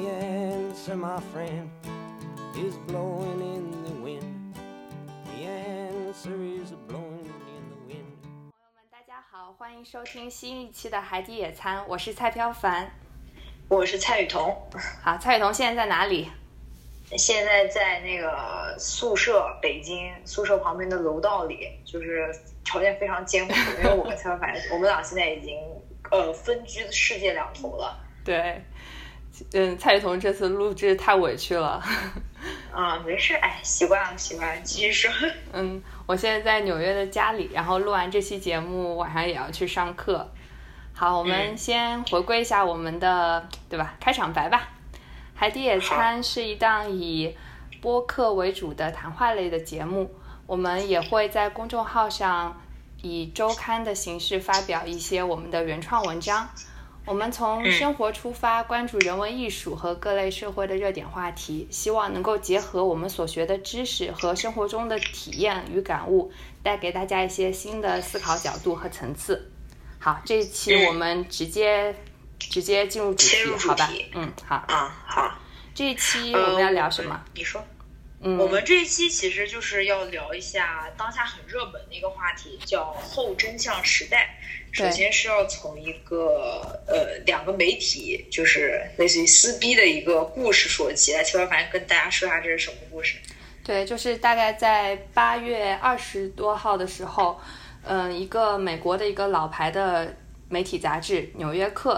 The answer, my friend, is blowing in the wind. The answer is blowing in the wind. 朋友们，大家好，欢迎收听新一期的海底野餐，我是蔡飘凡。我是蔡雨桐，好，蔡雨桐现在在哪里？现在在那个宿舍，北京宿舍旁边的楼道里，就是条件非常艰苦，因为我跟蔡凡，我们俩现在已经呃分居世界两头了。对，嗯，蔡雨桐这次录制太委屈了。啊，没事，哎，习惯了，习惯了，继续说。嗯，我现在在纽约的家里，然后录完这期节目，晚上也要去上课。好，我们先回归一下我们的，对吧？开场白吧。海底野餐是一档以播客为主的谈话类的节目，我们也会在公众号上以周刊的形式发表一些我们的原创文章。我们从生活出发，关注人文艺术和各类社会的热点话题，希望能够结合我们所学的知识和生活中的体验与感悟，带给大家一些新的思考角度和层次。好，这一期我们直接。直接进入主题，好吧？嗯，好。啊，好。这一期我们要聊什么？你说。嗯，我们这一期其实就是要聊一下当下很热门的一个话题，叫后真相时代。首先是要从一个呃两个媒体，就是类似于撕逼的一个故事说起。来，邱凡凡跟大家说一下这是什么故事？对，就是大概在八月二十多号的时候，嗯，一个美国的一个老牌的媒体杂志《纽约客》。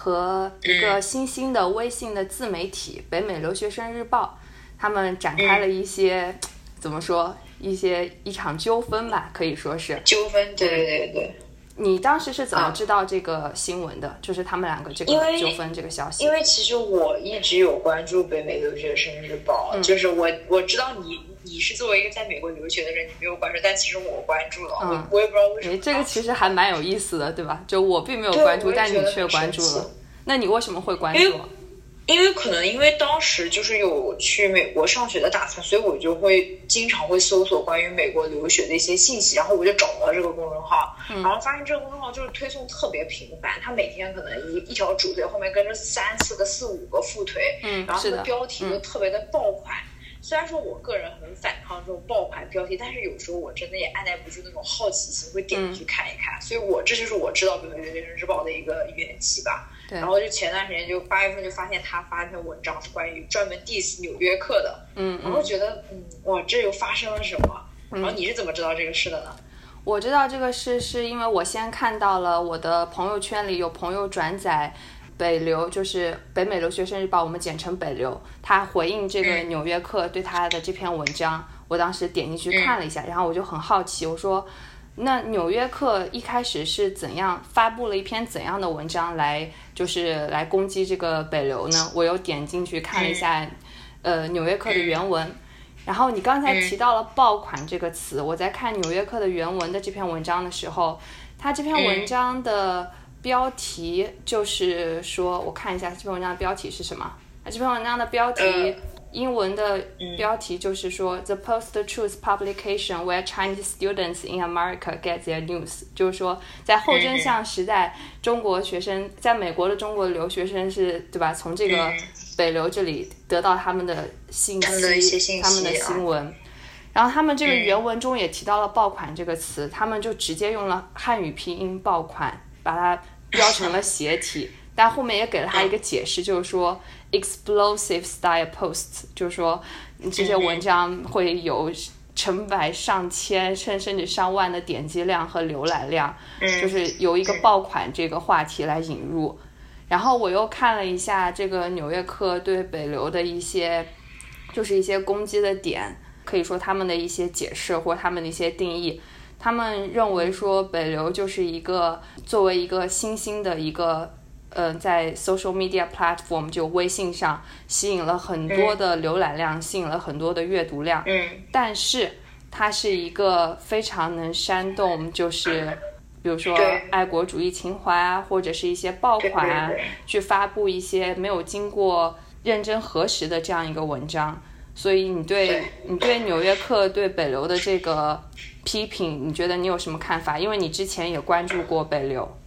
和一个新兴的微信的自媒体《北美留学生日报》，他们展开了一些怎么说一些一场纠纷吧，可以说是纠纷。对对对对。你当时是怎么知道这个新闻的？就是他们两个这个纠纷这个消息。因为其实我一直有关注《北美留学生日报》，就是我我知道你你是作为一个在美国留学的人，你没有关注，但其实我关注了。嗯。我也不知道为什么。这个其实还蛮有意思的，对吧？就我并没有关注，但你却关注了。那你为什么会关注？因为，可能因为当时就是有去美国上学的打算，所以我就会经常会搜索关于美国留学的一些信息，然后我就找到这个公众号，然后发现这个公众号就是推送特别频繁，它每天可能一一条主推后面跟着三四个、四五个副推，嗯，然后它的标题都特别的爆款。虽然说我个人很反抗这种爆款标题，但是有时候我真的也按耐不住那种好奇心，会点进去看一看。所以我这就是我知道《北美留学生日报》的一个缘起吧。然后就前段时间就八月份就发现他发一篇文章是关于专门 diss 纽约客的，嗯，然后觉得嗯哇这又发生了什么？然后你是怎么知道这个事的呢？我知道这个事是因为我先看到了我的朋友圈里有朋友转载北流，就是北美留学生日报，我们简称北流，他回应这个纽约客对他的这篇文章，我当时点进去看了一下，然后我就很好奇，我说。那《纽约客》一开始是怎样发布了一篇怎样的文章来，就是来攻击这个北流呢？我又点进去看了一下，呃，《纽约客》的原文。然后你刚才提到了“爆款”这个词，我在看《纽约客》的原文的这篇文章的时候，它这篇文章的标题就是说，我看一下这篇文章的标题是什么？这篇文章的标题。英文的标题就是说，The Post-Truth Publication Where Chinese Students in America Get Their News，就是说，在后真相时代，中国学生在美国的中国留学生是对吧？从这个北流这里得到他们的信息，他们的新闻。然后他们这个原文中也提到了“爆款”这个词，他们就直接用了汉语拼音“爆款”，把它标成了 斜体。但后面也给了他一个解释，就是说。Explosive style posts，就是说这些文章会有成百上千，甚甚至上万的点击量和浏览量，就是由一个爆款这个话题来引入。然后我又看了一下这个《纽约客》对北流的一些，就是一些攻击的点，可以说他们的一些解释或他们的一些定义。他们认为说北流就是一个作为一个新兴的一个。嗯、呃在 social media platform 就微信上吸引了很多的浏览量，吸引了很多的阅读量，嗯但是它是一个非常能煽动，就是比如说爱国主义情怀啊，或者是一些爆款啊，去发布一些没有经过认真核实的这样一个文章。所以你对对你对《纽约客》对北流的这个批评，你觉得你有什么看法？因为你之前也关注过北流。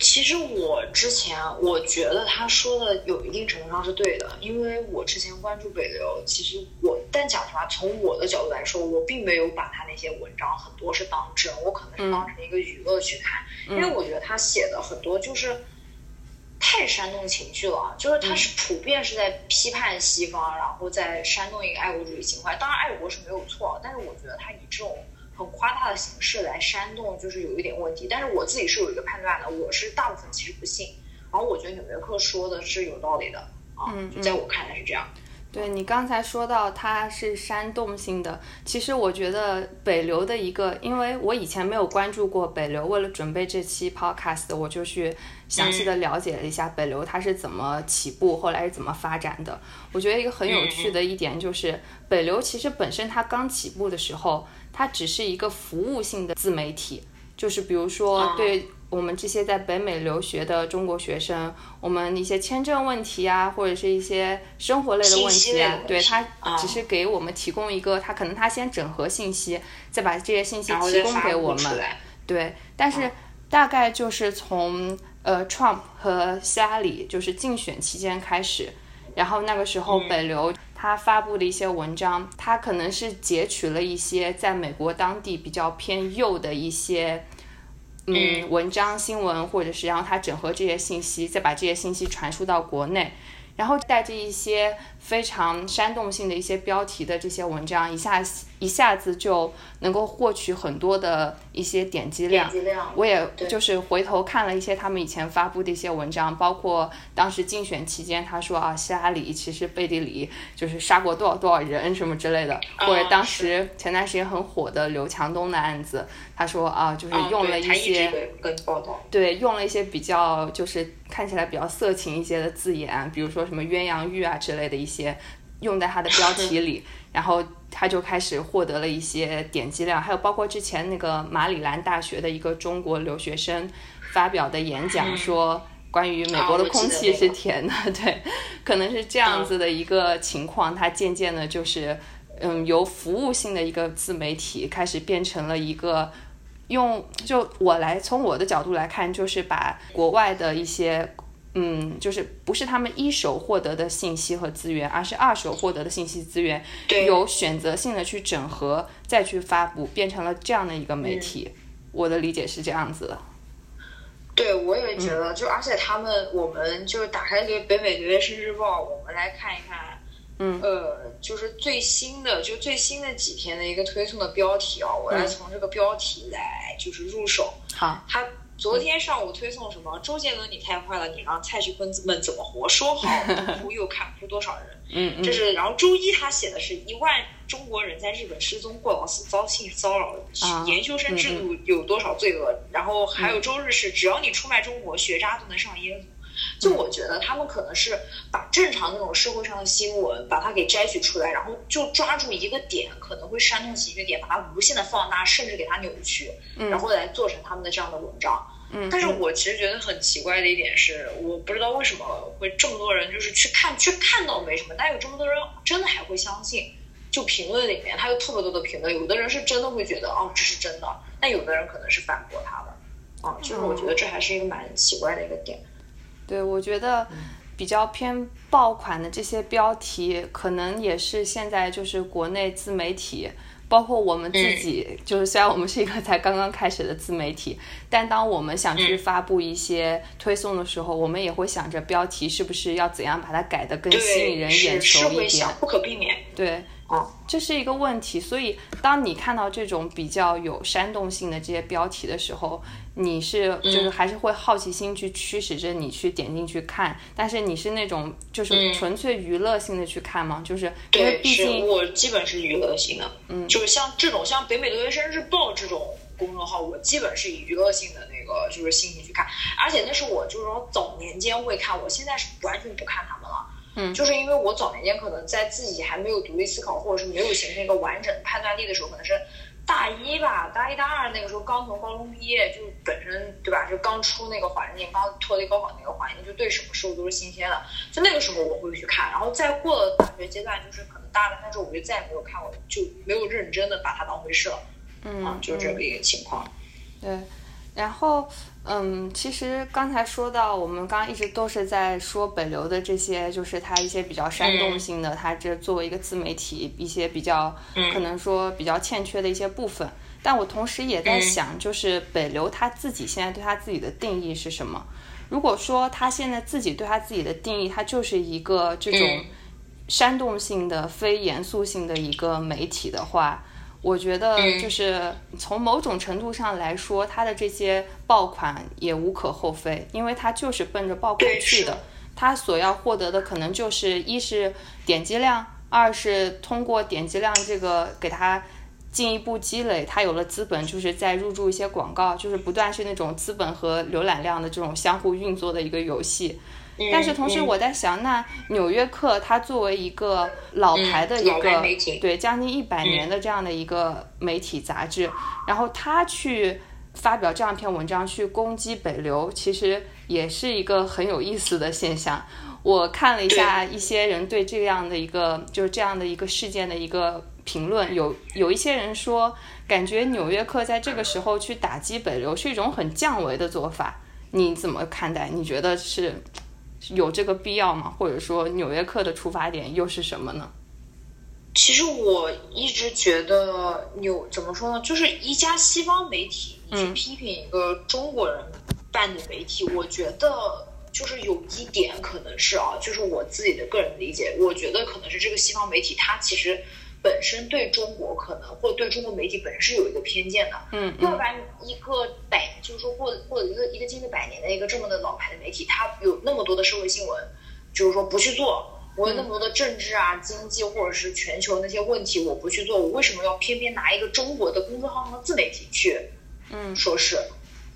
其实我之前我觉得他说的有一定程度上是对的，因为我之前关注北流，其实我但讲实话，从我的角度来说，我并没有把他那些文章很多是当真，我可能是当成一个娱乐去看，因为我觉得他写的很多就是太煽动情绪了，就是他是普遍是在批判西方，然后在煽动一个爱国主义情怀。当然，爱国是没有错，但是我觉得他以这种。很夸大的形式来煽动，就是有一点问题。但是我自己是有一个判断的，我是大部分其实不信。然后我觉得《纽约客》说的是有道理的啊，嗯就在我看来是这样。对你刚才说到它是煽动性的，其实我觉得北流的一个，因为我以前没有关注过北流，为了准备这期 podcast，我就去详细的了解了一下北流它是怎么起步，后来是怎么发展的。我觉得一个很有趣的一点就是，北流其实本身它刚起步的时候，它只是一个服务性的自媒体，就是比如说对。我们这些在北美留学的中国学生，我们一些签证问题啊，或者是一些生活类的问题啊对他啊只是给我们提供一个，它可能它先整合信息，再把这些信息提供给我们，对。但是大概就是从呃 Trump 和希拉里就是竞选期间开始，然后那个时候北流他发布的一些文章，他可能是截取了一些在美国当地比较偏右的一些。嗯，文章、新闻，或者是然后他整合这些信息，再把这些信息传输到国内，然后带着一些非常煽动性的一些标题的这些文章，一下一下子就能够获取很多的一些点击量。点击量我也就是回头看了一些他们以前发布的一些文章，包括当时竞选期间，他说啊，希拉里其实背地里就是杀过多少多少人什么之类的，啊或者当时前段时间很火的刘强东的案子，他说啊，就是啊用了一些。对，用了一些比较就是看起来比较色情一些的字眼，比如说什么鸳鸯浴啊之类的一些，用在他的标题里，然后他就开始获得了一些点击量，还有包括之前那个马里兰大学的一个中国留学生发表的演讲说。关于美国的空气是甜的，对，可能是这样子的一个情况，它渐渐的就是，嗯，由服务性的一个自媒体开始变成了一个用就我来从我的角度来看，就是把国外的一些，嗯，就是不是他们一手获得的信息和资源，而是二手获得的信息资源，对有选择性的去整合，再去发布，变成了这样的一个媒体。我的理解是这样子的。对，我也觉得，就而且他们，我们就是打开这个北美纽约时日报，我们来看一看，嗯，呃，就是最新的，就最新的几天的一个推送的标题啊，我来从这个标题来就是入手。好，他昨天上午推送什么？周杰伦你太坏了，你让蔡徐坤们怎么活？说好 不哭又看哭多少人？嗯嗯这是，然后周一他写的是一万中国人在日本失踪过劳死遭性骚扰，啊研究生制度有多少罪恶？然后还有周日是只要你出卖中国，学渣都能上耶鲁。就我觉得他们可能是把正常那种社会上的新闻，把它给摘取出来，然后就抓住一个点，可能会煽动起一个点，把它无限的放大，甚至给它扭曲，然后来做成他们的这样的文章。嗯，但是我其实觉得很奇怪的一点是，我不知道为什么会这么多人就是去看，去看到没什么，但有这么多人真的还会相信。就评论里面，他有特别多的评论，有的人是真的会觉得哦这是真的，但有的人可能是反驳他的，啊，就是我觉得这还是一个蛮奇怪的一个点。对，我觉得比较偏爆款的这些标题，可能也是现在就是国内自媒体，包括我们自己，就是虽然我们是一个才刚刚开始的自媒体，但当我们想去发布一些推送的时候，我们也会想着标题是不是要怎样把它改得更吸引人，眼球一点，。不可避免。对，哦，这是一个问题。所以，当你看到这种比较有煽动性的这些标题的时候，你是就是还是会好奇心去驱使着你去点进去看，但是你是那种就是纯粹娱乐性的去看吗？就是因为毕竟我基本是娱乐性的，嗯，就是像这种像北美留学生日报这种公众号，我基本是以娱乐性的那个就是心情去看，而且那是我就是说早年间会看，我现在是完全不看他们了。嗯，就是因为我早年间可能在自己还没有独立思考或者是没有形成一个完整的判断力的时候，可能是大一吧，大一大二那个时候刚从高中毕业，就本身对吧，就刚出那个环境，刚脱离高考那个环境，就对什么事物都是新鲜的。就那个时候我会去看，然后再过了大学阶段，就是可能大二三之后，我就再也没有看过，就没有认真的把它当回事了。嗯，啊，就是这么一个情况。对，然后。嗯，其实刚才说到，我们刚刚一直都是在说北流的这些，就是它一些比较煽动性的，它这作为一个自媒体，一些比较可能说比较欠缺的一些部分。但我同时也在想，就是北流他自己现在对他自己的定义是什么？如果说他现在自己对他自己的定义，他就是一个这种煽动性的、非严肃性的一个媒体的话。我觉得就是从某种程度上来说，他的这些爆款也无可厚非，因为他就是奔着爆款去的。他所要获得的可能就是一是点击量，二是通过点击量这个给他进一步积累，他有了资本，就是在入驻一些广告，就是不断是那种资本和浏览量的这种相互运作的一个游戏。但是同时我在想，那《纽约客》它作为一个老牌的一个对将近一百年的这样的一个媒体杂志，然后他去发表这样一篇文章去攻击北流，其实也是一个很有意思的现象。我看了一下一些人对这样的一个就是这样的一个事件的一个评论，有有一些人说，感觉《纽约客》在这个时候去打击北流是一种很降维的做法。你怎么看待？你觉得是？有这个必要吗？或者说，《纽约客》的出发点又是什么呢？其实我一直觉得，纽怎么说呢？就是一家西方媒体，你去批评一个中国人办的媒体，我觉得就是有一点可能是啊，就是我自己的个人理解，我觉得可能是这个西方媒体它其实。本身对中国可能或者对中国媒体本身是有一个偏见的，嗯，要不然一个百就是说过过了一个一个近百年的一个这么的老牌的媒体，它有那么多的社会新闻，就是说不去做，我有那么多的政治啊、经济或者是全球那些问题我不去做，我为什么要偏偏拿一个中国的公众号上的自媒体去，嗯，说是，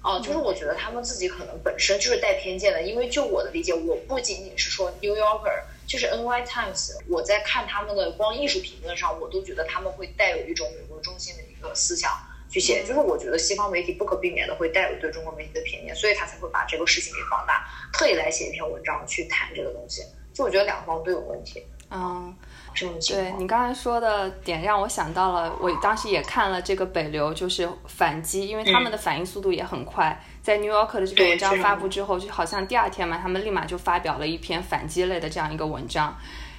啊，就是我觉得他们自己可能本身就是带偏见的，因为就我的理解，我不仅仅是说 New Yorker。就是 N Y Times，我在看他们的光艺术评论上，我都觉得他们会带有一种美国中心的一个思想去写。就是我觉得西方媒体不可避免的会带有对中国媒体的偏见，所以他才会把这个事情给放大，特意来写一篇文章去谈这个东西。就我觉得两方都有问题。嗯。这对你刚才说的点让我想到了，我当时也看了这个北流，就是反击，因为他们的反应速度也很快，在 New York 的这篇文章发布之后，就好像第二天嘛，他们立马就发表了一篇反击类的这样一个文章。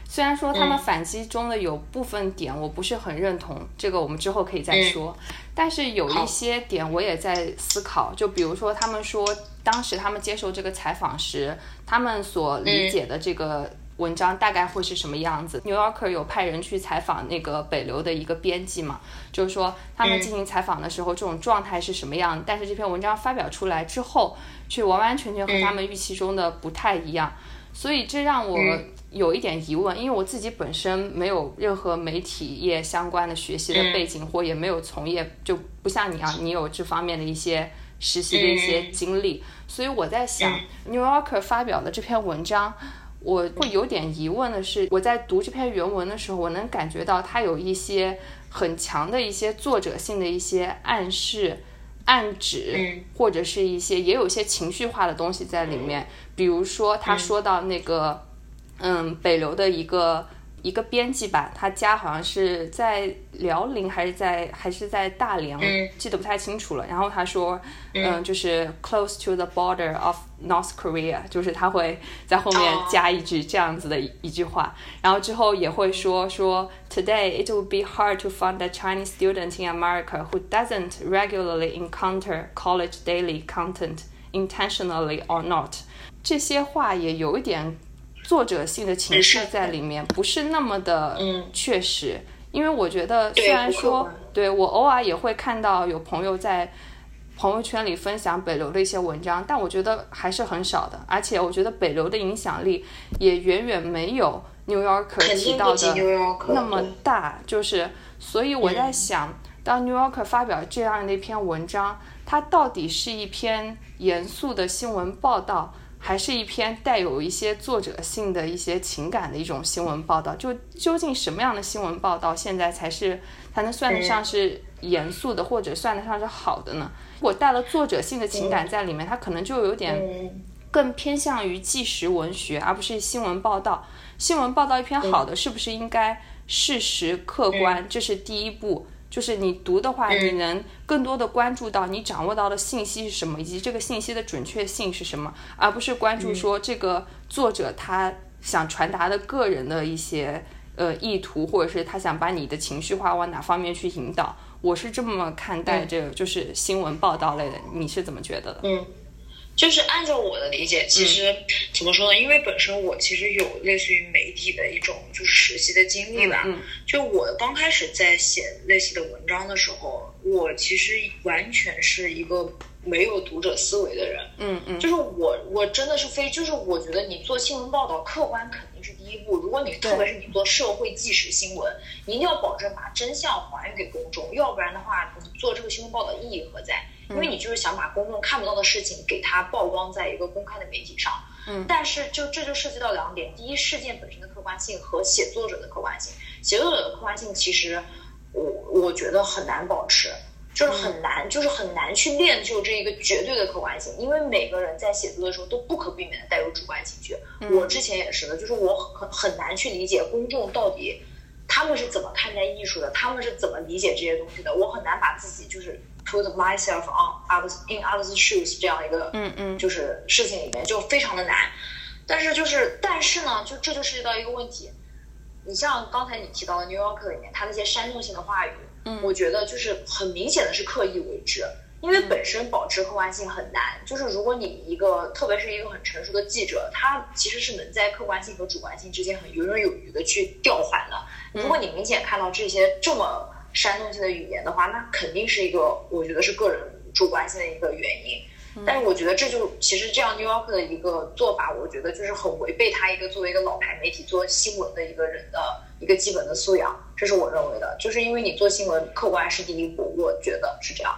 虽然说他们反击中的有部分点我不是很认同，这个我们之后可以再说，但是有一些点我也在思考，就比如说他们说当时他们接受这个采访时，他们所理解的这个。文章大概会是什么样子？New Yorker 有派人去采访那个北流的一个编辑嘛？就是说他们进行采访的时候，这种状态是什么样？但是这篇文章发表出来之后，却完完全全和他们预期中的不太一样，所以这让我有一点疑问。因为我自己本身没有任何媒体业相关的学习的背景，或也没有从业，就不像你啊，你有这方面的一些实习的一些经历，所以我在想，New Yorker 发表的这篇文章。我会有点疑问的是，我在读这篇原文的时候，我能感觉到它有一些很强的一些作者性的一些暗示、暗指，或者是一些也有一些情绪化的东西在里面。比如说，他说到那个，嗯，北流的一个。一个编辑吧，他家好像是在辽宁还是在还是在大连，记得不太清楚了。然后他说，嗯，就是 close to the border of North Korea，就是他会在后面加一句这样子的一句话。然后之后也会说说，Today it would be hard to find a Chinese student in America who doesn't regularly encounter college daily content intentionally or not。这些话也有一点。 作者性的情绪在里面不是那么的确实，因为我觉得虽然说对我偶尔也会看到有朋友在朋友圈里分享北流的一些文章，但我觉得还是很少的，而且我觉得北流的影响力也远远没有 New Yorker 提到的那么大，就是所以我在想，当 New Yorker 发表这样的一篇文章，它到底是一篇严肃的新闻报道，还是一篇带有一些作者性的一些情感的一种新闻报道？就究竟什么样的新闻报道现在才是才能算得上是严肃的，或者算得上是好的呢？如果带了作者性的情感在里面，它可能就有点更偏向于纪实文学，而不是新闻报道。新闻报道一篇好的，是不是应该事实客观？这是第一步。就是你读的话，你能更多的关注到你掌握到的信息是什么，以及这个信息的准确性是什么，而不是关注说这个作者他想传达的个人的一些呃意图，或者是他想把你的情绪化往哪方面去引导。我是这么看待这个，就是新闻报道类的，你是怎么觉得的？嗯。就是按照我的理解，其实怎么说呢？因为本身我其实有类似于媒体的一种就是实习的经历吧。就我刚开始在写类似的文章的时候，我其实完全是一个没有读者思维的人。嗯嗯。就是我我真的是非就是我觉得你做新闻报道，客观肯定是第一步。如果你特别是你做社会纪实新闻，你一定要保证把真相还原给公众，要不然的话，你做这个新闻报道意义何在？因为你就是想把公众看不到的事情给它曝光在一个公开的媒体上，嗯，但是就这就涉及到两点：第一，事件本身的客观性和写作者的客观性。写作者的客观性其实我我觉得很难保持，就是很难，就是很难去练就这一个绝对的客观性。因为每个人在写作的时候都不可避免的带有主观情绪。我之前也是的，就是我很很难去理解公众到底他们是怎么看待艺术的，他们是怎么理解这些东西的。我很难把自己就是。Put myself on others in others shoes 这样一个，嗯嗯，就是事情里面就非常的难，但是就是但是呢，就这就涉及到一个问题，你像刚才你提到的 New York 里面，它那些煽动性的话语，嗯，我觉得就是很明显的是刻意为之，因为本身保持客观性很难，就是如果你一个特别是一个很成熟的记者，他其实是能在客观性和主观性之间很游刃有余的去调换的，如果你明显看到这些这么。煽动性的语言的话，那肯定是一个，我觉得是个人主观性的一个原因。但是我觉得这就其实这样 New York 的一个做法，我觉得就是很违背他一个作为一个老牌媒体做新闻的一个人的一个基本的素养。这是我认为的，就是因为你做新闻客观是第一步，我觉得是这样。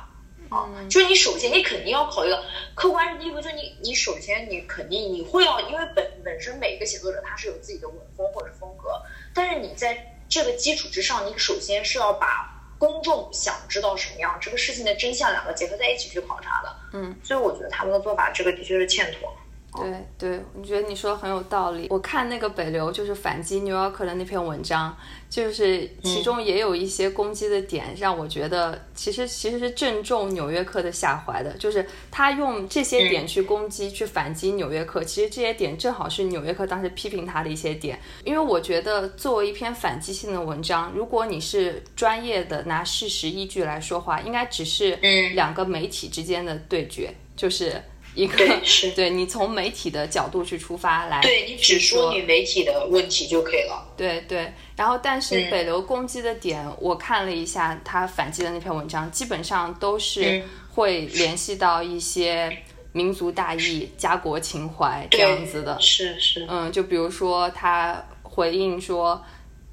啊，就是你首先你肯定要考虑到客观是第一步，就你你首先你肯定你会要，因为本本身每一个写作者他是有自己的文风或者风格，但是你在。这个基础之上，你首先是要把公众想知道什么样这个事情的真相两个结合在一起去考察的。嗯，所以我觉得他们的做法，这个的确是欠妥。对对，我觉得你说的很有道理。我看那个北流就是反击 New York 的那篇文章，就是其中也有一些攻击的点，让我觉得其实其实是正中纽约客的下怀的。就是他用这些点去攻击、去反击纽约客，其实这些点正好是纽约客当时批评他的一些点。因为我觉得作为一篇反击性的文章，如果你是专业的拿事实依据来说话，应该只是两个媒体之间的对决，就是。一个是 对你从媒体的角度去出发来，对你只说你媒体的问题就可以了。对对，然后但是北流攻击的点，我看了一下他反击的那篇文章，基本上都是会联系到一些民族大义、家国情怀这样子的。是是，嗯，就比如说他回应说，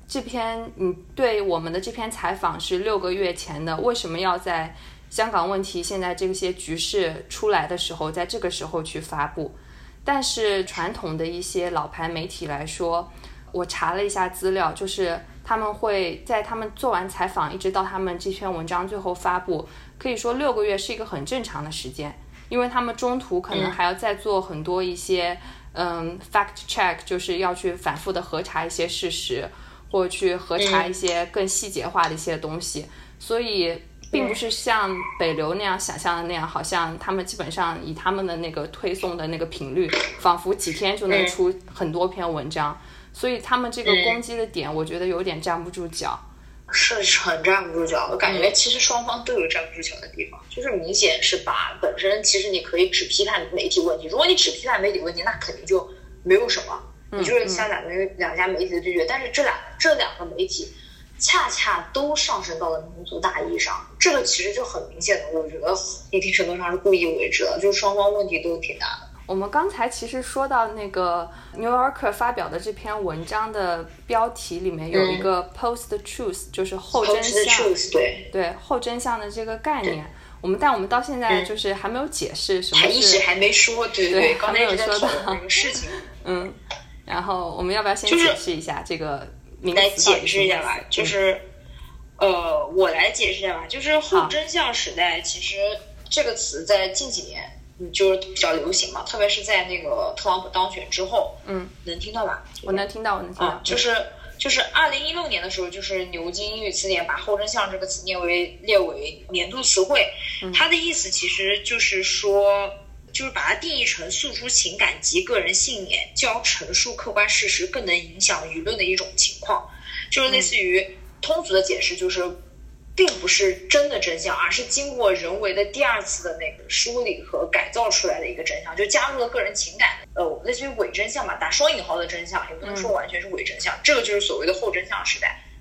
这篇你对我们的这篇采访是六个月前的，为什么要在？香港问题现在这些局势出来的时候，在这个时候去发布，但是传统的一些老牌媒体来说，我查了一下资料，就是他们会在他们做完采访，一直到他们这篇文章最后发布，可以说六个月是一个很正常的时间，因为他们中途可能还要再做很多一些嗯 fact check，就是要去反复的核查一些事实，或者去核查一些更细节化的一些东西，所以。并不是像北流那样想象的那样，好像他们基本上以他们的那个推送的那个频率，仿佛几天就能出很多篇文章，所以他们这个攻击的点，我觉得有点站不住脚，是很站不住脚。我感觉其实双方都有站不住脚的地方，就是明显是把本身其实你可以只批判媒体问题，如果你只批判媒体问题，那肯定就没有什么，你就是像两个两家媒体的对决，但是这两这两个媒体。恰恰都上升到了民族大义上，这个其实就很明显的，我觉得一定程度上是故意为之的，就是双方问题都挺大的。我们刚才其实说到那个 New Yorker 发表的这篇文章的标题里面有一个 post truth，就是后真相，对对后真相的这个概念。我们但我们到现在就是还没有解释什么是，还一直还没说，对对，还没有说到这个事情。嗯，然后我们要不要先解释一下这个？来解释一下吧，就是呃，我来解释一下吧，就是后真相时代，其实这个词在近几年。嗯，就是比较流行嘛，特别是在那个特朗普当选之后，嗯，能听到吧？我能听到，我能听到。就是就是二零一六年的时候，就是牛津英语词典把后真相这个词列为列为年度词汇，它的意思其实就是说，就是把它定义成诉诸情感及个人信念，较陈述客观事实更能影响舆论的一种情况，就是类似于通俗的解释就是。并不是真的真相，而是经过人为的第二次的那个梳理和改造出来的一个真相，就加入了个人情感，呃，类似于伪真相吧，打双引号的真相，也不能说完全是伪真相。这个就是所谓的后真相时代啊。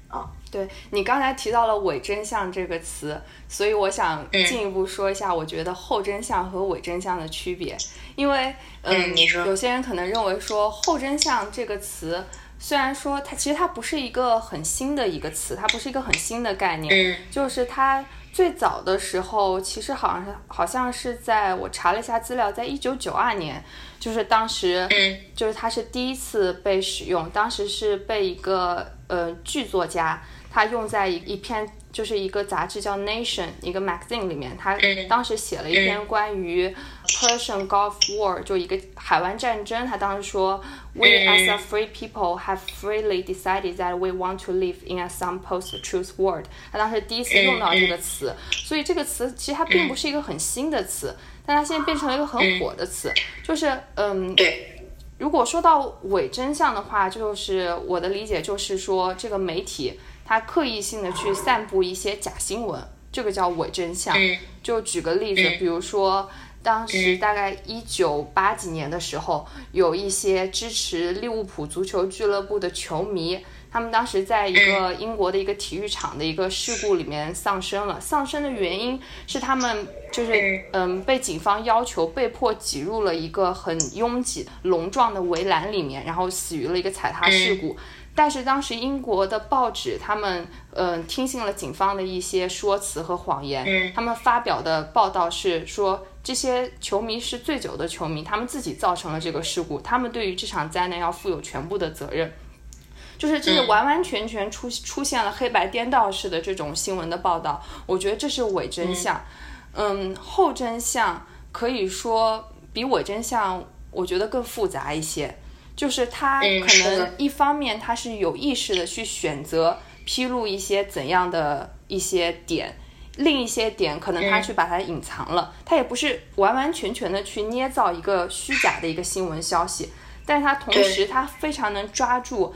对你刚才提到了伪真相这个词，所以我想进一步说一下，我觉得后真相和伪真相的区别，因为嗯，有些人可能认为说后真相这个词。虽然说它其实它不是一个很新的一个词，它不是一个很新的概念，就是它最早的时候，其实好像是好像是在我查了一下资料，在一九九二年，就是当时，就是它是第一次被使用，当时是被一个呃剧作家，他用在一一篇。就是一个杂志叫《Nation》，一个 magazine 里面，他当时写了一篇关于 Persian Gulf War，就一个海湾战争。他当时说，We as a free people have freely decided that we want to live in a some post-truth world。他当时第一次用到这个词，所以这个词其实它并不是一个很新的词，但它现在变成了一个很火的词。就是嗯，如果说到伪真相的话，就是我的理解就是说这个媒体。他刻意性的去散布一些假新闻，这个叫伪真相。就举个例子，比如说当时大概一九八几年的时候，有一些支持利物浦足球俱乐部的球迷，他们当时在一个英国的一个体育场的一个事故里面丧生了。丧生的原因是他们就是嗯被警方要求被迫挤入了一个很拥挤笼状的围栏里面，然后死于了一个踩踏事故。但是当时英国的报纸，他们嗯听信了警方的一些说辞和谎言，他们发表的报道是说这些球迷是醉酒的球迷，他们自己造成了这个事故，他们对于这场灾难要负有全部的责任，就是这是完完全全出出现了黑白颠倒式的这种新闻的报道，我觉得这是伪真相，嗯，后真相可以说比伪真相我觉得更复杂一些。就是他可能一方面他是有意识的去选择披露一些怎样的一些点，另一些点可能他去把它隐藏了，他也不是完完全全的去捏造一个虚假的一个新闻消息，但是他同时他非常能抓住。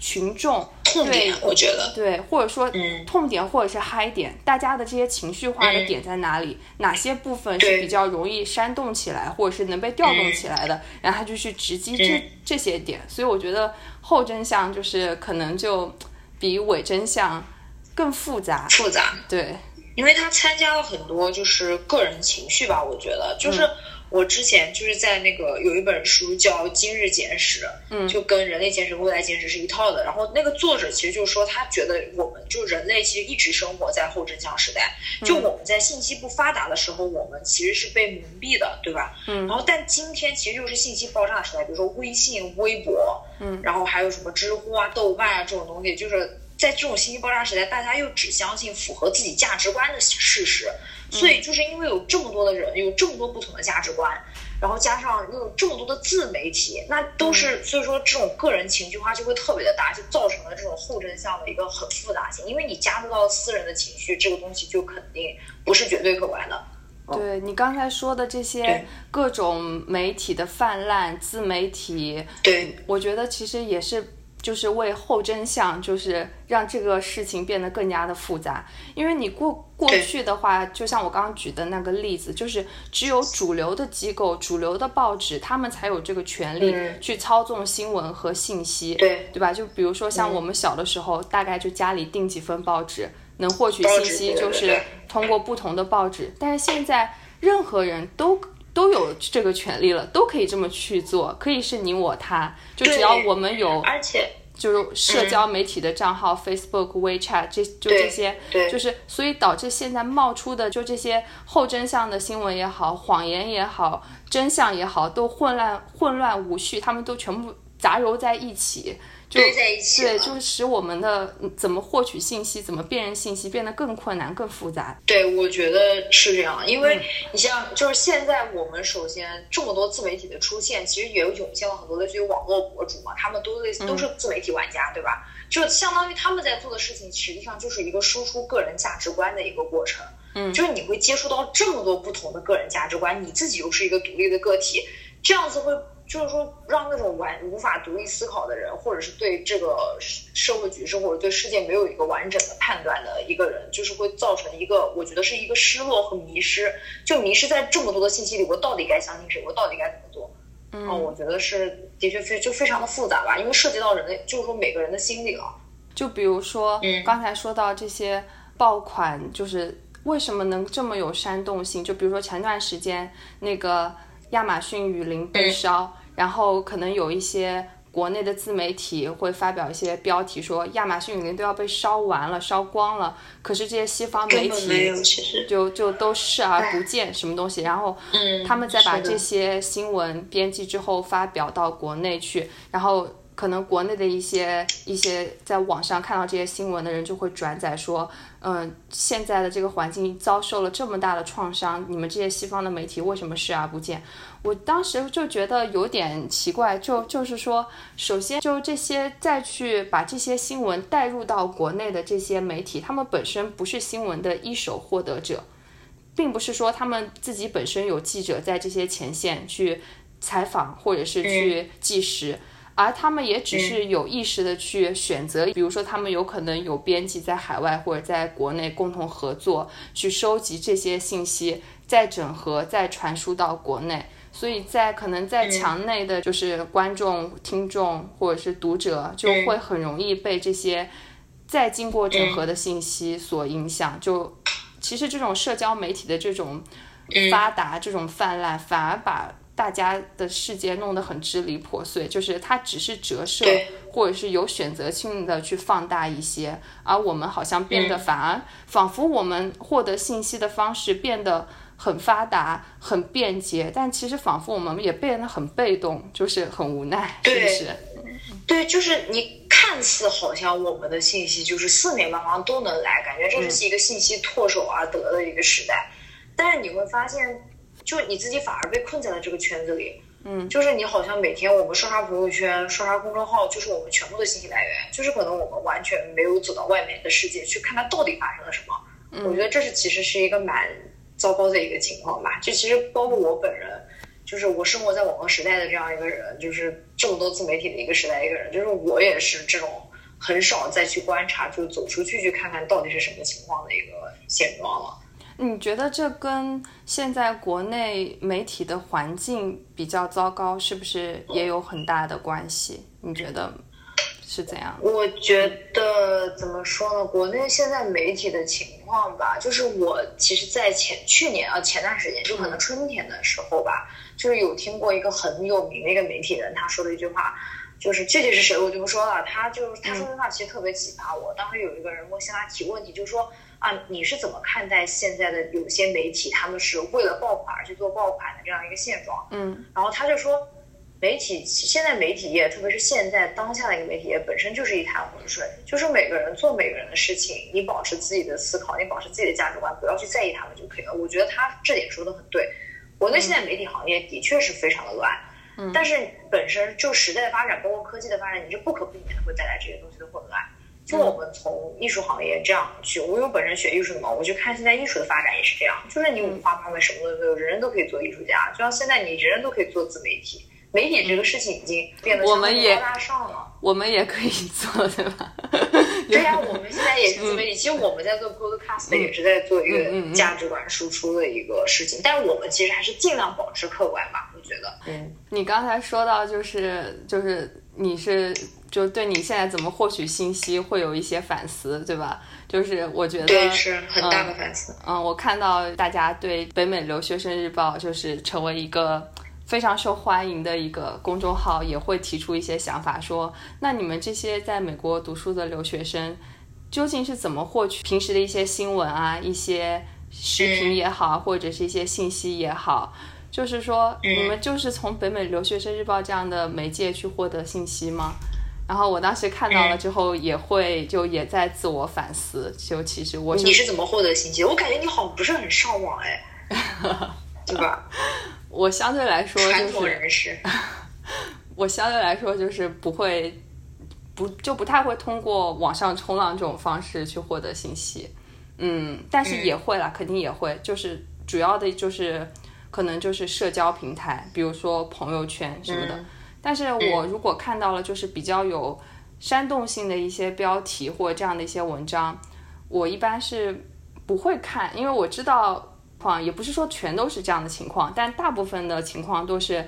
群众痛点，我觉得对，或者说痛点或者是嗨点，大家的这些情绪化的点在哪里？哪些部分是比较容易煽动起来，或者是能被调动起来的？然后他就去直击这这些点。所以我觉得后真相就是可能就比伪真相更复杂。复杂，对，因为他参加了很多就是个人情绪吧，我觉得就是。我之前就是在那个有一本书叫《今日简史》，嗯，就跟《人类简史》《未来简史》是一套的。然后那个作者其实就是说，他觉得我们就人类其实一直生活在后真相时代。就我们在信息不发达的时候，我们其实是被蒙蔽的，对吧？嗯。然后，但今天其实又是信息爆炸时代，比如说微信、微博，嗯，然后还有什么知乎啊、豆瓣啊这种东西，就是在这种信息爆炸时代，大家又只相信符合自己价值观的事实。所以就是因为有这么多的人，有这么多不同的价值观，然后加上又有这么多的自媒体，那都是所以说这种个人情绪化就会特别的大，就造成了这种后真相的一个很复杂性。因为你加入到私人的情绪，这个东西就肯定不是绝对客观的。对你刚才说的这些各种媒体的泛滥，自媒体，对我觉得其实也是。就是为后真相，就是让这个事情变得更加的复杂。因为你过过去的话，就像我刚刚举的那个例子，就是只有主流的机构、主流的报纸，他们才有这个权利去操纵新闻和信息，对对吧？就比如说像我们小的时候，大概就家里订几份报纸，能获取信息就是通过不同的报纸。但是现在，任何人都。都有这个权利了，都可以这么去做，可以是你我他，就只要我们有，而且就是社交媒体的账号、f a c e b o o k WeChat 这就这些，就是所以导致现在冒出的就这些后真相的新闻也好，谎言也好，真相也好，都混乱混乱无序，他们都全部杂糅在一起。堆在一起，对，就是使我们的怎么获取信息、怎么辨认信息变得更困难、更复杂。对，我觉得是这样，因为你像，就是现在我们首先这么多自媒体的出现，其实也有涌现了很多的这些网络博主嘛，他们都类似都是自媒体玩家，对吧？就相当于他们在做的事情，实际上就是一个输出个人价值观的一个过程。嗯，就是你会接触到这么多不同的个人价值观，你自己又是一个独立的个体，这样子会。就是说，让那种完无法独立思考的人，或者是对这个社会局势或者对世界没有一个完整的判断的一个人，就是会造成一个，我觉得是一个失落和迷失，就迷失在这么多的信息里，我到底该相信谁？我到底该怎么做？嗯，我觉得是的确非就非常的复杂吧，因为涉及到人的，就是说每个人的心理了。就比如说，刚才说到这些爆款，就是为什么能这么有煽动性？就比如说前段时间那个。亚马逊雨林被烧，然后可能有一些国内的自媒体会发表一些标题说亚马逊雨林都要被烧完了、烧光了，可是这些西方媒体就就都视而不见什么东西，然后他们再把这些新闻编辑之后发表到国内去，然后。可能国内的一些一些在网上看到这些新闻的人就会转载说，嗯，现在的这个环境遭受了这么大的创伤，你们这些西方的媒体为什么视而不见？我当时就觉得有点奇怪，就就是说，首先就这些再去把这些新闻带入到国内的这些媒体，他们本身不是新闻的一手获得者，并不是说他们自己本身有记者在这些前线去采访或者是去计时。而他们也只是有意识的去选择，比如说他们有可能有编辑在海外或者在国内共同合作去收集这些信息，再整合再传输到国内。所以在可能在墙内的，就是观众、听众或者是读者，就会很容易被这些再经过整合的信息所影响。就其实这种社交媒体的这种发达、这种泛滥，反而把。大家的世界弄得很支离破碎，就是它只是折射，或者是有选择性的去放大一些，而我们好像变得反而仿佛我们获得信息的方式变得很发达、很便捷，但其实仿佛我们也变得很被动，就是很无奈，是不是？对，就是你看似好像我们的信息就是四面八方都能来，感觉这是一个信息唾手而得的一个时代，但是你会发现。就你自己反而被困在了这个圈子里，嗯，就是你好像每天我们刷刷朋友圈、刷刷公众号，就是我们全部的信息来源，就是可能我们完全没有走到外面的世界去看它到底发生了什么。我觉得这是其实是一个蛮糟糕的一个情况吧。就其实包括我本人，就是我生活在网络时代的这样一个人，就是这么多自媒体的一个时代一个人，就是我也是这种很少再去观察，就走出去去看看到底是什么情况的一个现状了。你觉得这跟现在国内媒体的环境比较糟糕，是不是也有很大的关系？你觉得是怎样？我觉得怎么说呢？国内现在媒体的情况吧，就是我其实，在前去年啊前段时间，就可能春天的时候吧，就是有听过一个很有名的一个媒体人，他说的一句话，就是具体是谁我就不说了。他就是他说的话其实特别启发我。当时有一个人问向他提问题，就是说。啊，你是怎么看待现在的有些媒体，他们是为了爆款而去做爆款的这样一个现状？嗯，然后他就说，媒体现在媒体业，特别是现在当下的一个媒体业，本身就是一潭浑水，就是每个人做每个人的事情，你保持自己的思考，你保持自己的价值观，不要去在意他们就可以了。我觉得他这点说的很对。国内现在媒体行业的确是非常的乱，嗯，但是本身就时代的发展，包括科技的发展，你是不可避免的会带来这些东西的混乱。就我们从艺术行业这样去，我因为本身学艺术的嘛，我就看现在艺术的发展也是这样，就是你五花八门，什么都有，人人都可以做艺术家，就像现在你人人都可以做自媒体，媒体这个事情已经变得相当高大上了。我们也可以做，对吧？对呀，我们现在也是自媒体，其实我们在做 podcast 也是在做一个价值观输出的一个事情，但是我们其实还是尽量保持客观吧，我觉得。嗯，你刚才说到就是就是你是。就对你现在怎么获取信息会有一些反思，对吧？就是我觉得对是很大的反思。嗯，我看到大家对北美留学生日报就是成为一个非常受欢迎的一个公众号，也会提出一些想法，说那你们这些在美国读书的留学生，究竟是怎么获取平时的一些新闻啊、一些视频也好，或者是一些信息也好？就是说，你们就是从北美留学生日报这样的媒介去获得信息吗？然后我当时看到了之后，也会就也在自我反思。就其实我你是怎么获得信息？我感觉你好像不是很上网哎，对吧？我相对来说传统人士，我相对来说就是不会不就不太会通过网上冲浪这种方式去获得信息。嗯，但是也会啦，肯定也会。就是主要的就是可能就是社交平台，比如说朋友圈什么的。但是我如果看到了就是比较有煽动性的一些标题或这样的一些文章，我一般是不会看，因为我知道况也不是说全都是这样的情况，但大部分的情况都是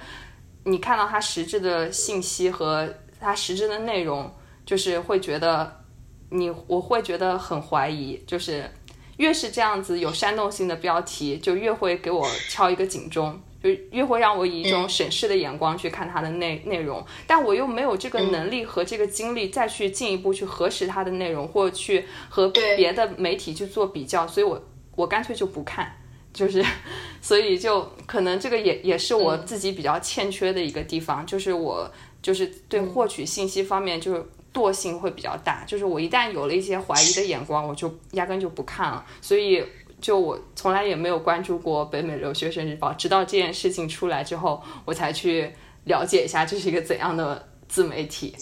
你看到它实质的信息和它实质的内容，就是会觉得你我会觉得很怀疑，就是越是这样子有煽动性的标题，就越会给我敲一个警钟。就越会让我以一种审视的眼光去看它的内内容，但我又没有这个能力和这个精力再去进一步去核实它的内容，或去和别的媒体去做比较，所以我我干脆就不看，就是，所以就可能这个也也是我自己比较欠缺的一个地方，就是我就是对获取信息方面就是惰性会比较大，就是我一旦有了一些怀疑的眼光，我就压根就不看了，所以。就我从来也没有关注过北美留学生日报，直到这件事情出来之后，我才去了解一下这是一个怎样的自媒体。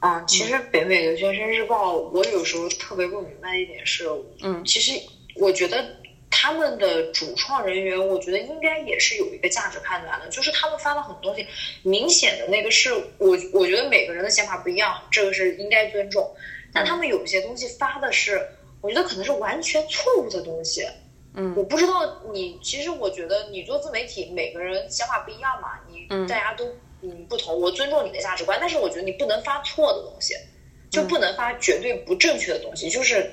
嗯，其实北美留学生日报，我有时候特别不明白一点是，嗯，其实我觉得他们的主创人员，我觉得应该也是有一个价值判断的，就是他们发了很多东西，明显的那个是我，我觉得每个人的想法不一样，这个是应该尊重，但他们有些东西发的是。我觉得可能是完全错误的东西，嗯，我不知道你，其实我觉得你做自媒体，每个人想法不一样嘛，你大家都嗯不同，我尊重你的价值观，但是我觉得你不能发错的东西，就不能发绝对不正确的东西，就是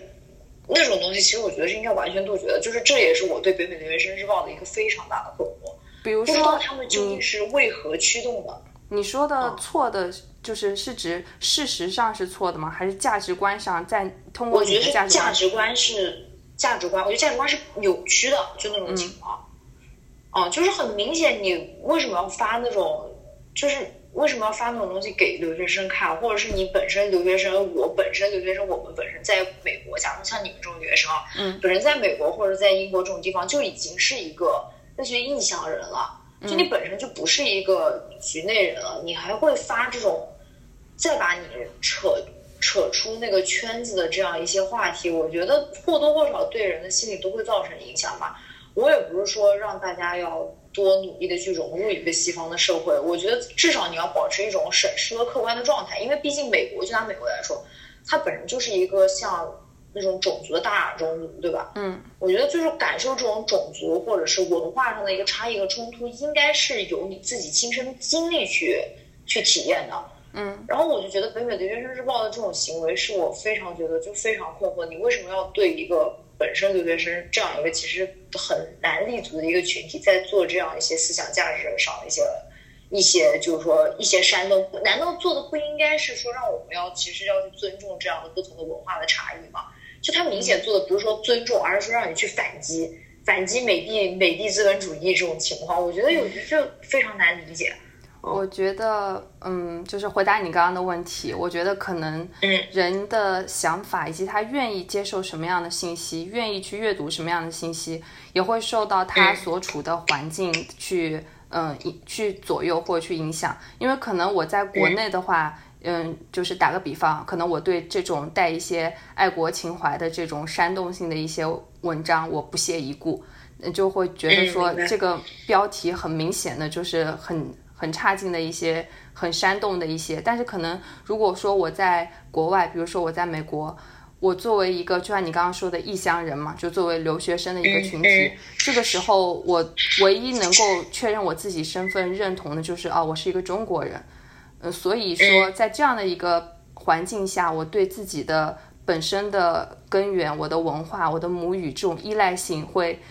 那种东西，其实我觉得是应该完全杜绝的，就是这也是我对北美留学生日报的一个非常大的困惑，比如说他们究竟是为何驱动的？你说的错的。就是是指事实上是错的吗？还是价值观上在通过你的价值观？价值观是价值观，我觉得价值观是扭曲的，就那种情况。哦，就是很明显，你为什么要发那种？就是为什么要发那种东西给留学生看？或者是你本身留学生，我本身留学生，我们本身在美国，假如像你们这种留学生啊，嗯，本身在美国或者在英国这种地方就已经是一个那些异乡人了，就你本身就不是一个局内人了，你还会发这种？再把你扯扯出那个圈子的这样一些话题，我觉得或多或少对人的心理都会造成影响吧。我也不是说让大家要多努力的去融入一个西方的社会，我觉得至少你要保持一种审视和客观的状态，因为毕竟美国就拿美国来说，它本身就是一个像那种种族的大熔炉，对吧？嗯，我觉得就是感受这种种族或者是文化上的一个差异和冲突，应该是由你自己亲身经历去去体验的。嗯，然后我就觉得北美留学生日报的这种行为是我非常觉得就非常困惑，你为什么要对一个本身留学生这样一个其实很难立足的一个群体，在做这样一些思想价值上的一些一些就是说一些煽动？难道做的不应该是说让我们要其实要去尊重这样的不同的文化的差异吗？就他明显做的不是说尊重，而是说让你去反击反击美帝美帝资本主义这种情况，我觉得有就非常难理解。我觉得，嗯，就是回答你刚刚的问题，我觉得可能人的想法以及他愿意接受什么样的信息，愿意去阅读什么样的信息，也会受到他所处的环境去，嗯，去左右或者去影响。因为可能我在国内的话，嗯，就是打个比方，可能我对这种带一些爱国情怀的这种煽动性的一些文章，我不屑一顾，就会觉得说这个标题很明显的就是很。很差劲的一些，很煽动的一些，但是可能如果说我在国外，比如说我在美国，我作为一个就像你刚刚说的异乡人嘛，就作为留学生的一个群体，这个时候我唯一能够确认我自己身份认同的就是啊，我是一个中国人，嗯，所以说在这样的一个环境下，我对自己的本身的根源、我的文化、我的母语这种依赖性会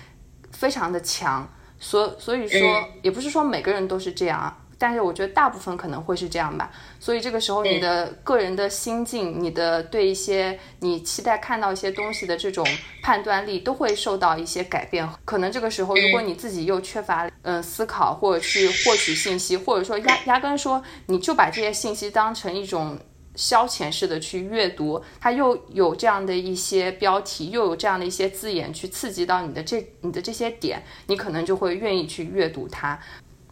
非常的强。所所以说，也不是说每个人都是这样啊。但是我觉得大部分可能会是这样吧，所以这个时候你的个人的心境，你的对一些你期待看到一些东西的这种判断力，都会受到一些改变。可能这个时候，如果你自己又缺乏嗯思考，或者去获取信息，或者说压压根说你就把这些信息当成一种消遣式的去阅读，它又有这样的一些标题，又有这样的一些字眼去刺激到你的这你的这些点，你可能就会愿意去阅读它。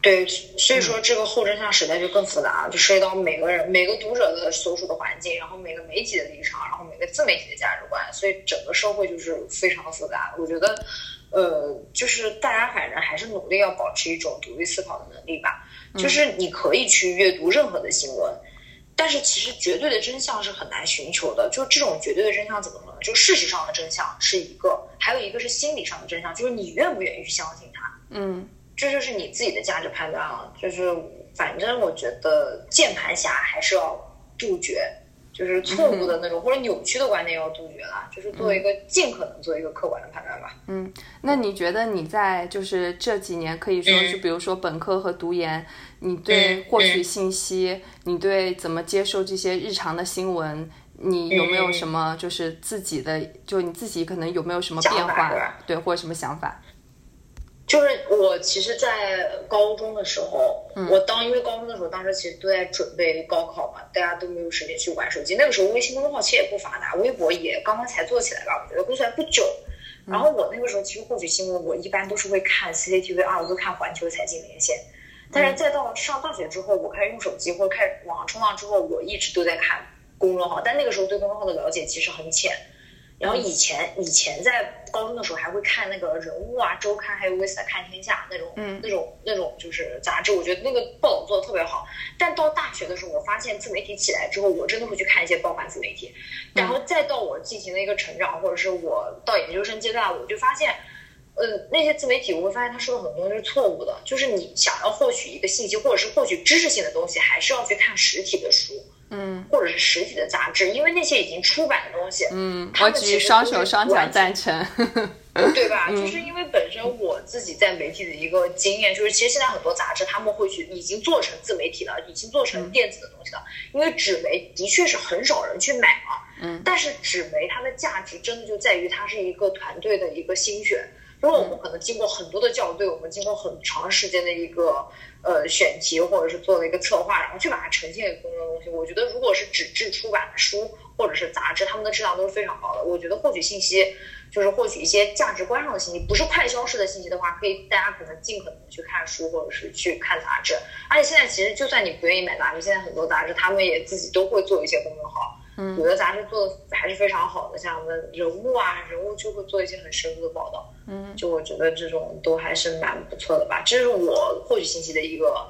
对，所以说这个后真相时代就更复杂了，就涉及到每个人、每个读者的所处的环境，然后每个媒体的立场，然后每个自媒体的价值观，所以整个社会就是非常的复杂。我觉得，呃，就是大家反正还是努力要保持一种独立思考的能力吧。就是你可以去阅读任何的新闻，但是其实绝对的真相是很难寻求的。就这种绝对的真相怎么说呢？就事实上的真相是一个，还有一个是心理上的真相，就是你愿不愿意去相信它。嗯。这就是你自己的价值判断了，就是反正我觉得键盘侠还是要杜绝，就是错误的那种 或者扭曲的观点要杜绝了，就是做一个尽可能做一个客观的判断吧。嗯，那你觉得你在就是这几年可以说是，比如说本科和读研，你对获取信息，你对怎么接受这些日常的新闻，你有没有什么就是自己的，就你自己可能有没有什么变化，对，或者什么想法？就是我其实，在高中的时候，我当因为高中的时候，当时其实都在准备高考嘛，大家都没有时间去玩手机。那个时候微信公众号其实也不发达，微博也刚刚才做起来吧，我觉得做起来不久。然后我那个时候其实获取新闻，我一般都是会看 CCTV 二，我会看环球财经连线。但是再到上大学之后，我开始用手机或者开始网上冲浪之后，我一直都在看公众号，但那个时候对公众号的了解其实很浅。然后以前以前在高中的时候还会看那个人物啊周刊，还有《Vista 看天下》那种，嗯，那种那种就是杂志，我觉得那个报道做的特别好。但到大学的时候，我发现自媒体起来之后，我真的会去看一些报刊自媒体。然后再到我进行了一个成长，或者是我到研究生阶段，我就发现，呃，那些自媒体我会发现他说的很多是错误的，就是你想要获取一个信息，或者是获取知识性的东西，还是要去看实体的书。嗯，或者是实体的杂志，因为那些已经出版的东西，嗯，我举双手双脚赞成，对吧？就是因为本身我自己在媒体的一个经验，就是其实现在很多杂志他们会去已经做成自媒体了，已经做成电子的东西了，因为纸媒的确是很少人去买嘛，嗯，但是纸媒它的价值真的就在于它是一个团队的一个心血。因为我们可能经过很多的校对，我们经过很长时间的一个呃选题，或者是做了一个策划，然后去把它呈现给公众的东西。我觉得，如果是纸质出版的书或者是杂志，他们的质量都是非常高的。我觉得获取信息，就是获取一些价值观上的信息，不是快消式的信息的话，可以大家可能尽可能去看书或者是去看杂志。而且现在其实就算你不愿意买杂志，现在很多杂志他们也自己都会做一些公众号。嗯，有的杂志做的还是非常好的，像们人物啊，人物就会做一些很深入的报道。嗯，就我觉得这种都还是蛮不错的吧。这是我获取信息的一个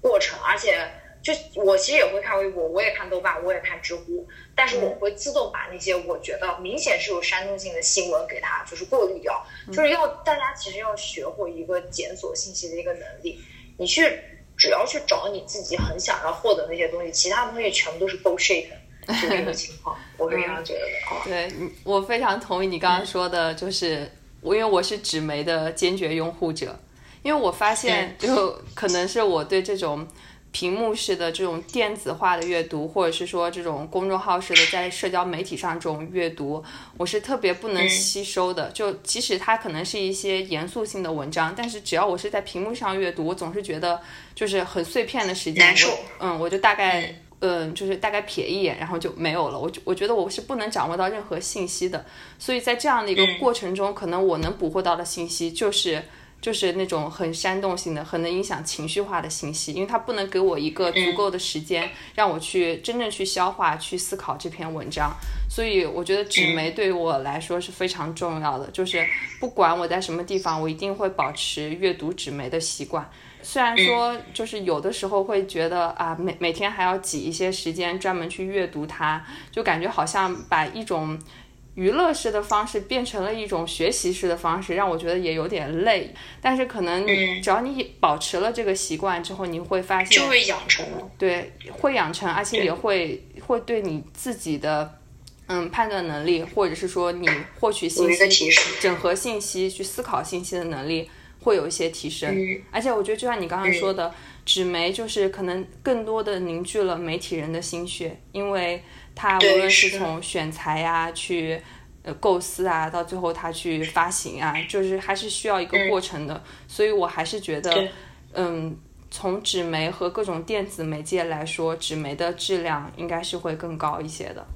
过程，而且就我其实也会看微博，我也看豆瓣，我也看知乎，但是我会自动把那些我觉得明显是有煽动性的新闻给它就是过滤掉。就是要大家其实要学会一个检索信息的一个能力，你去只要去找你自己很想要获得那些东西，其他东西全部都是 bullshit。是这个情况，我是这样觉得的啊。对，我非常同意你刚刚说的，就是我因为我是纸媒的坚决拥护者，因为我发现就可能是我对这种屏幕式的这种电子化的阅读，或者是说这种公众号式的在社交媒体上这种阅读，我是特别不能吸收的。就即使它可能是一些严肃性的文章，但是只要我是在屏幕上阅读，我总是觉得就是很碎片的时间，难受。嗯，我就大概。嗯，就是大概瞥一眼，然后就没有了。我我觉得我是不能掌握到任何信息的，所以在这样的一个过程中，可能我能捕获到的信息就是就是那种很煽动性的、很能影响情绪化的信息，因为它不能给我一个足够的时间让我去真正去消化、去思考这篇文章。所以我觉得纸媒对于我来说是非常重要的，就是不管我在什么地方，我一定会保持阅读纸媒的习惯。虽然说，就是有的时候会觉得啊，每每天还要挤一些时间专门去阅读它，就感觉好像把一种娱乐式的方式变成了一种学习式的方式，让我觉得也有点累。但是可能只要你保持了这个习惯之后，你会发现就会养成了。对，会养成，而且也会会对你自己的嗯判断能力，或者是说你获取信息、整合信息、去思考信息的能力会有一些提升。而且我觉得，就像你刚刚说的，纸媒就是可能更多的凝聚了媒体人的心血，因为。他无论是从选材呀，去呃构思啊，到最后他去发行啊，就是还是需要一个过程的。所以我还是觉得，嗯，从纸媒和各种电子媒介来说，纸媒的质量应该是会更高一些的。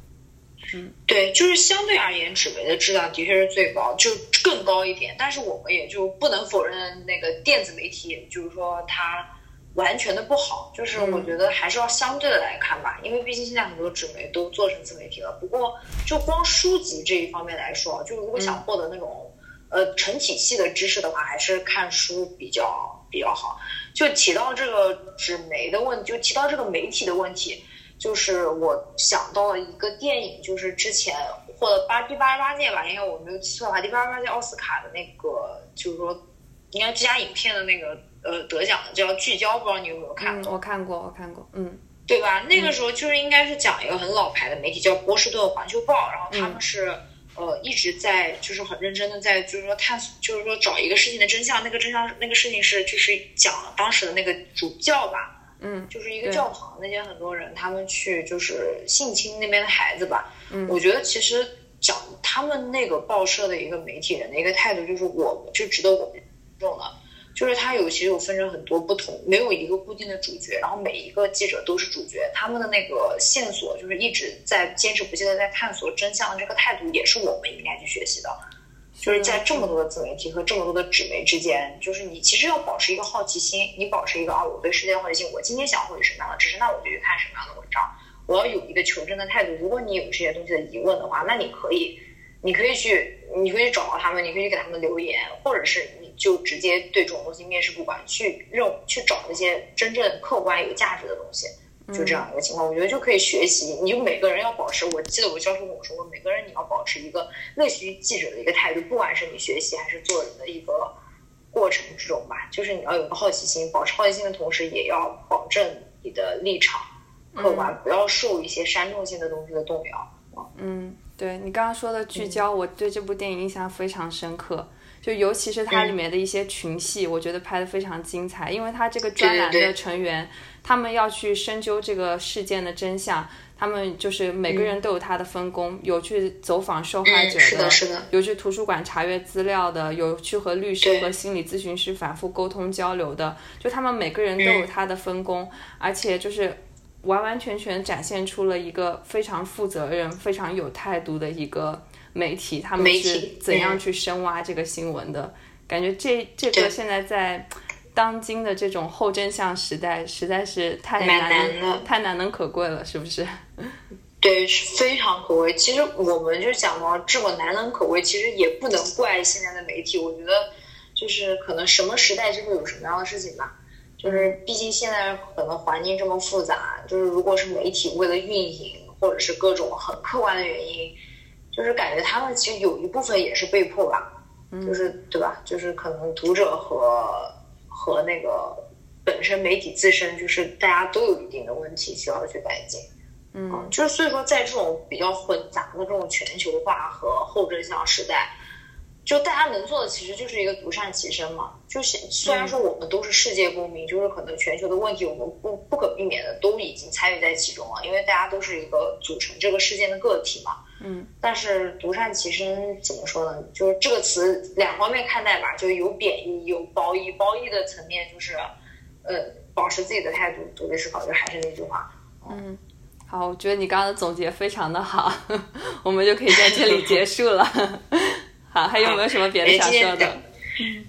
嗯，对，就是相对而言，纸媒的质量的确是最高，就更高一点。但是我们也就不能否认，那个电子媒体，就是说它。完全的不好，就是我觉得还是要相对的来看吧，因为毕竟现在很多纸媒都做成自媒体了。不过就光书籍这一方面来说，就如果想获得那种呃成体系的知识的话，还是看书比较比较好。就提到这个纸媒的问，就提到这个媒体的问题，就是我想到了一个电影，就是之前获得八第八十八届吧，应该我没有记错的话，第八十八届奥斯卡的那个，就是说应该最佳影片的那个。呃，得奖的叫《聚焦》，不知道你有没有看过？我看过，我看过，嗯，对吧？那个时候就是应该是讲一个很老牌的媒体，叫波士顿环球报，然后他们是呃一直在就是很认真的在就是说探索，就是说找一个事情的真相。那个真相，那个事情是就是讲当时的那个主教吧，嗯，就是一个教堂那些很多人他们去就是性侵那边的孩子吧。嗯，我觉得其实讲他们那个报社的一个媒体人的一个态度，就是我就值得我们用的。就是它有其实有分成很多不同，没有一个固定的主角，然后每一个记者都是主角，他们的那个线索就是一直在坚持不懈的在探索真相的这个态度，也是我们应该去学习的。就是在这么多的自媒体和这么多的纸媒之间，就是你其实要保持一个好奇心，你保持一个啊，我对世界的好奇心，我今天想获取什么样的知识，那我就去看什么样的文章，我要有一个求真的态度。如果你有这些东西的疑问的话，那你可以，你可以去，你可以找到他们，你可以给他们留言，或者是你。就直接对这种东西面试不管，去认去找那些真正客观有价值的东西，就这样一个情况，我觉得就可以学习。你就每个人要保持，我记得我教授跟我说过，每个人你要保持一个类似于记者的一个态度，不管是你学习还是做人的一个过程之中吧，就是你要有个好奇心，保持好奇心的同时，也要保证你的立场客观，不要受一些煽动性的东西的动摇。嗯，对你刚刚说的聚焦，我对这部电影印象非常深刻。就尤其是它里面的一些群戏，我觉得拍的非常精彩，因为它这个专栏的成员，他们要去深究这个事件的真相，他们就是每个人都有他的分工，有去走访受害者的，有去图书馆查阅资料的，有去和律师和心理咨询师反复沟通交流的，就他们每个人都有他的分工，而且就是完完全全展现出了一个非常负责任、非常有态度的一个。媒体他们是怎样去深挖这个新闻的？感觉这这个现在在当今的这种后真相时代，实在是太难了太难能可贵了，是不是？对，是非常可贵。其实我们就讲到这么难能可贵，其实也不能怪现在的媒体。我觉得就是可能什么时代就会有什么样的事情吧。就是毕竟现在可能环境这么复杂，就是如果是媒体为了运营，或者是各种很客观的原因。就是感觉他们其实有一部分也是被迫吧，就是对吧？就是可能读者和和那个本身媒体自身，就是大家都有一定的问题需要去改进。嗯，就是所以说，在这种比较混杂的这种全球化和后真相时代，就大家能做的其实就是一个独善其身嘛。就是虽然说我们都是世界公民，就是可能全球的问题我们不不可避免的都已经参与在其中了，因为大家都是一个组成这个事件的个体嘛。嗯，但是独善其身怎么说呢？就是这个词两方面看待吧，就有贬义有褒义。褒义的层面就是，呃，保持自己的态度，独立思考。就还是那句话。嗯，好，我觉得你刚刚的总结非常的好，我们就可以在这里结束了。好，还有没有什么别的想说的？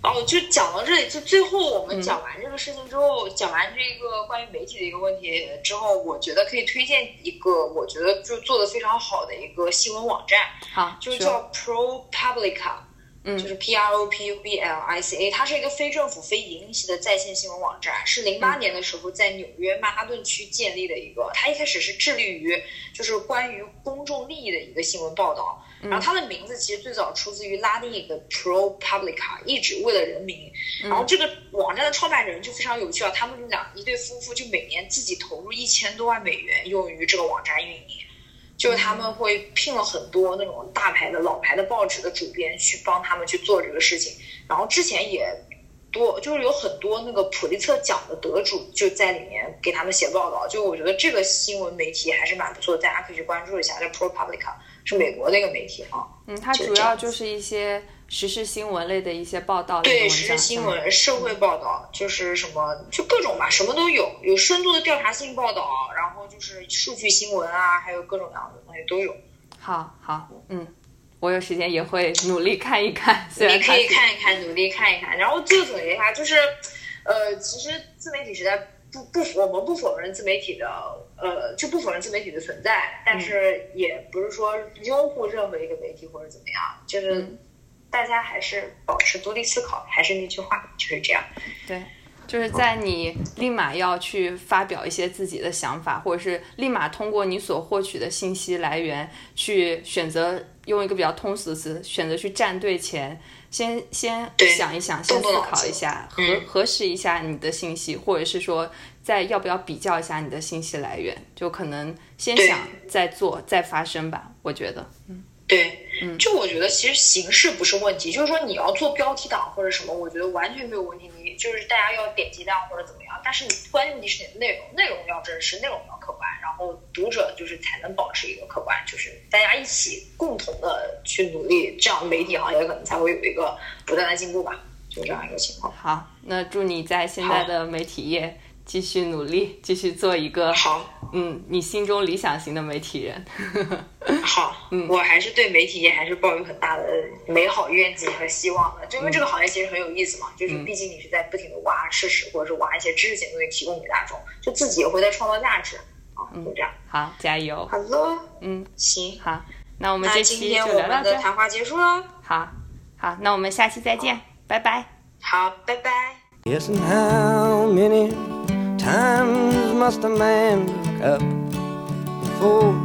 哦，就讲到这里，就最后我们讲完这个事情之后，讲完这个关于媒体的一个问题之后，我觉得可以推荐一个我觉得就做的非常好的一个新闻网站，好，就是叫 ProPublica，嗯，就是 P R O P U B L I C A，它是一个非政府、非盈利性的在线新闻网站，是零八年的时候在纽约曼哈顿区建立的一个。它一开始是致力于就是关于公众利益的一个新闻报道。然后它的名字其实最早出自于拉丁语的 Pro Publica，意指为了人民。然后这个网站的创办人就非常有趣啊，他们两一对夫妇就每年自己投入一千多万美元用于这个网站运营。就是他们会聘了很多那种大牌的老牌的报纸的主编去帮他们去做这个事情，然后之前也多就是有很多那个普利策奖的得主就在里面给他们写报道，就我觉得这个新闻媒体还是蛮不错的，大家可以去关注一下，叫 ProPublica 是美国的一个媒体啊。嗯，它主要就是一些。时事新闻类的一些报道，对时事新闻、社会报道，就是什么就各种吧，什么都有，有深度的调查性报道，然后就是数据新闻啊，还有各种各样的东西都有。好好，嗯，我有时间也会努力看一看。你可以看一看，努力看一看。然后最后总结一下，就是，呃，其实自媒体时代不不，我们不否认自媒体的，呃，就不否认自媒体的存在，但是也不是说拥护任何一个媒体或者怎么样，就是。大家还是保持独立思考，还是那句话，就是这样。对，就是在你立马要去发表一些自己的想法，或者是立马通过你所获取的信息来源去选择，用一个比较通俗的词，选择去站队前，先先想一想，先思考一下，核核实一下你的信息，或者是说，再要不要比较一下你的信息来源，就可能先想再做再发生吧。我觉得，嗯。对，就我觉得其实形式不是问题，就是说你要做标题党或者什么，我觉得完全没有问题。你就是大家要点击量或者怎么样，但是你关键是你的内容，内容要真实，内容要客观，然后读者就是才能保持一个客观，就是大家一起共同的去努力，这样媒体行业可能才会有一个不断的进步吧，就这样一个情况。好，那祝你在现在的媒体业。继续努力，继续做一个好，嗯，你心中理想型的媒体人。好，嗯，我还是对媒体业还是抱有很大的美好愿景和希望的，就因为这个行业其实很有意思嘛，就是毕竟你是在不停的挖事实，或者是挖一些知识性东西提供给大众，就自己也会在创造价值啊，就这样。好，加油。好的，嗯，行，好，那我们这期就聊到这。谈话结束了。好，好，那我们下期再见，拜拜。好，拜拜。times must a man look up before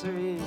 Three.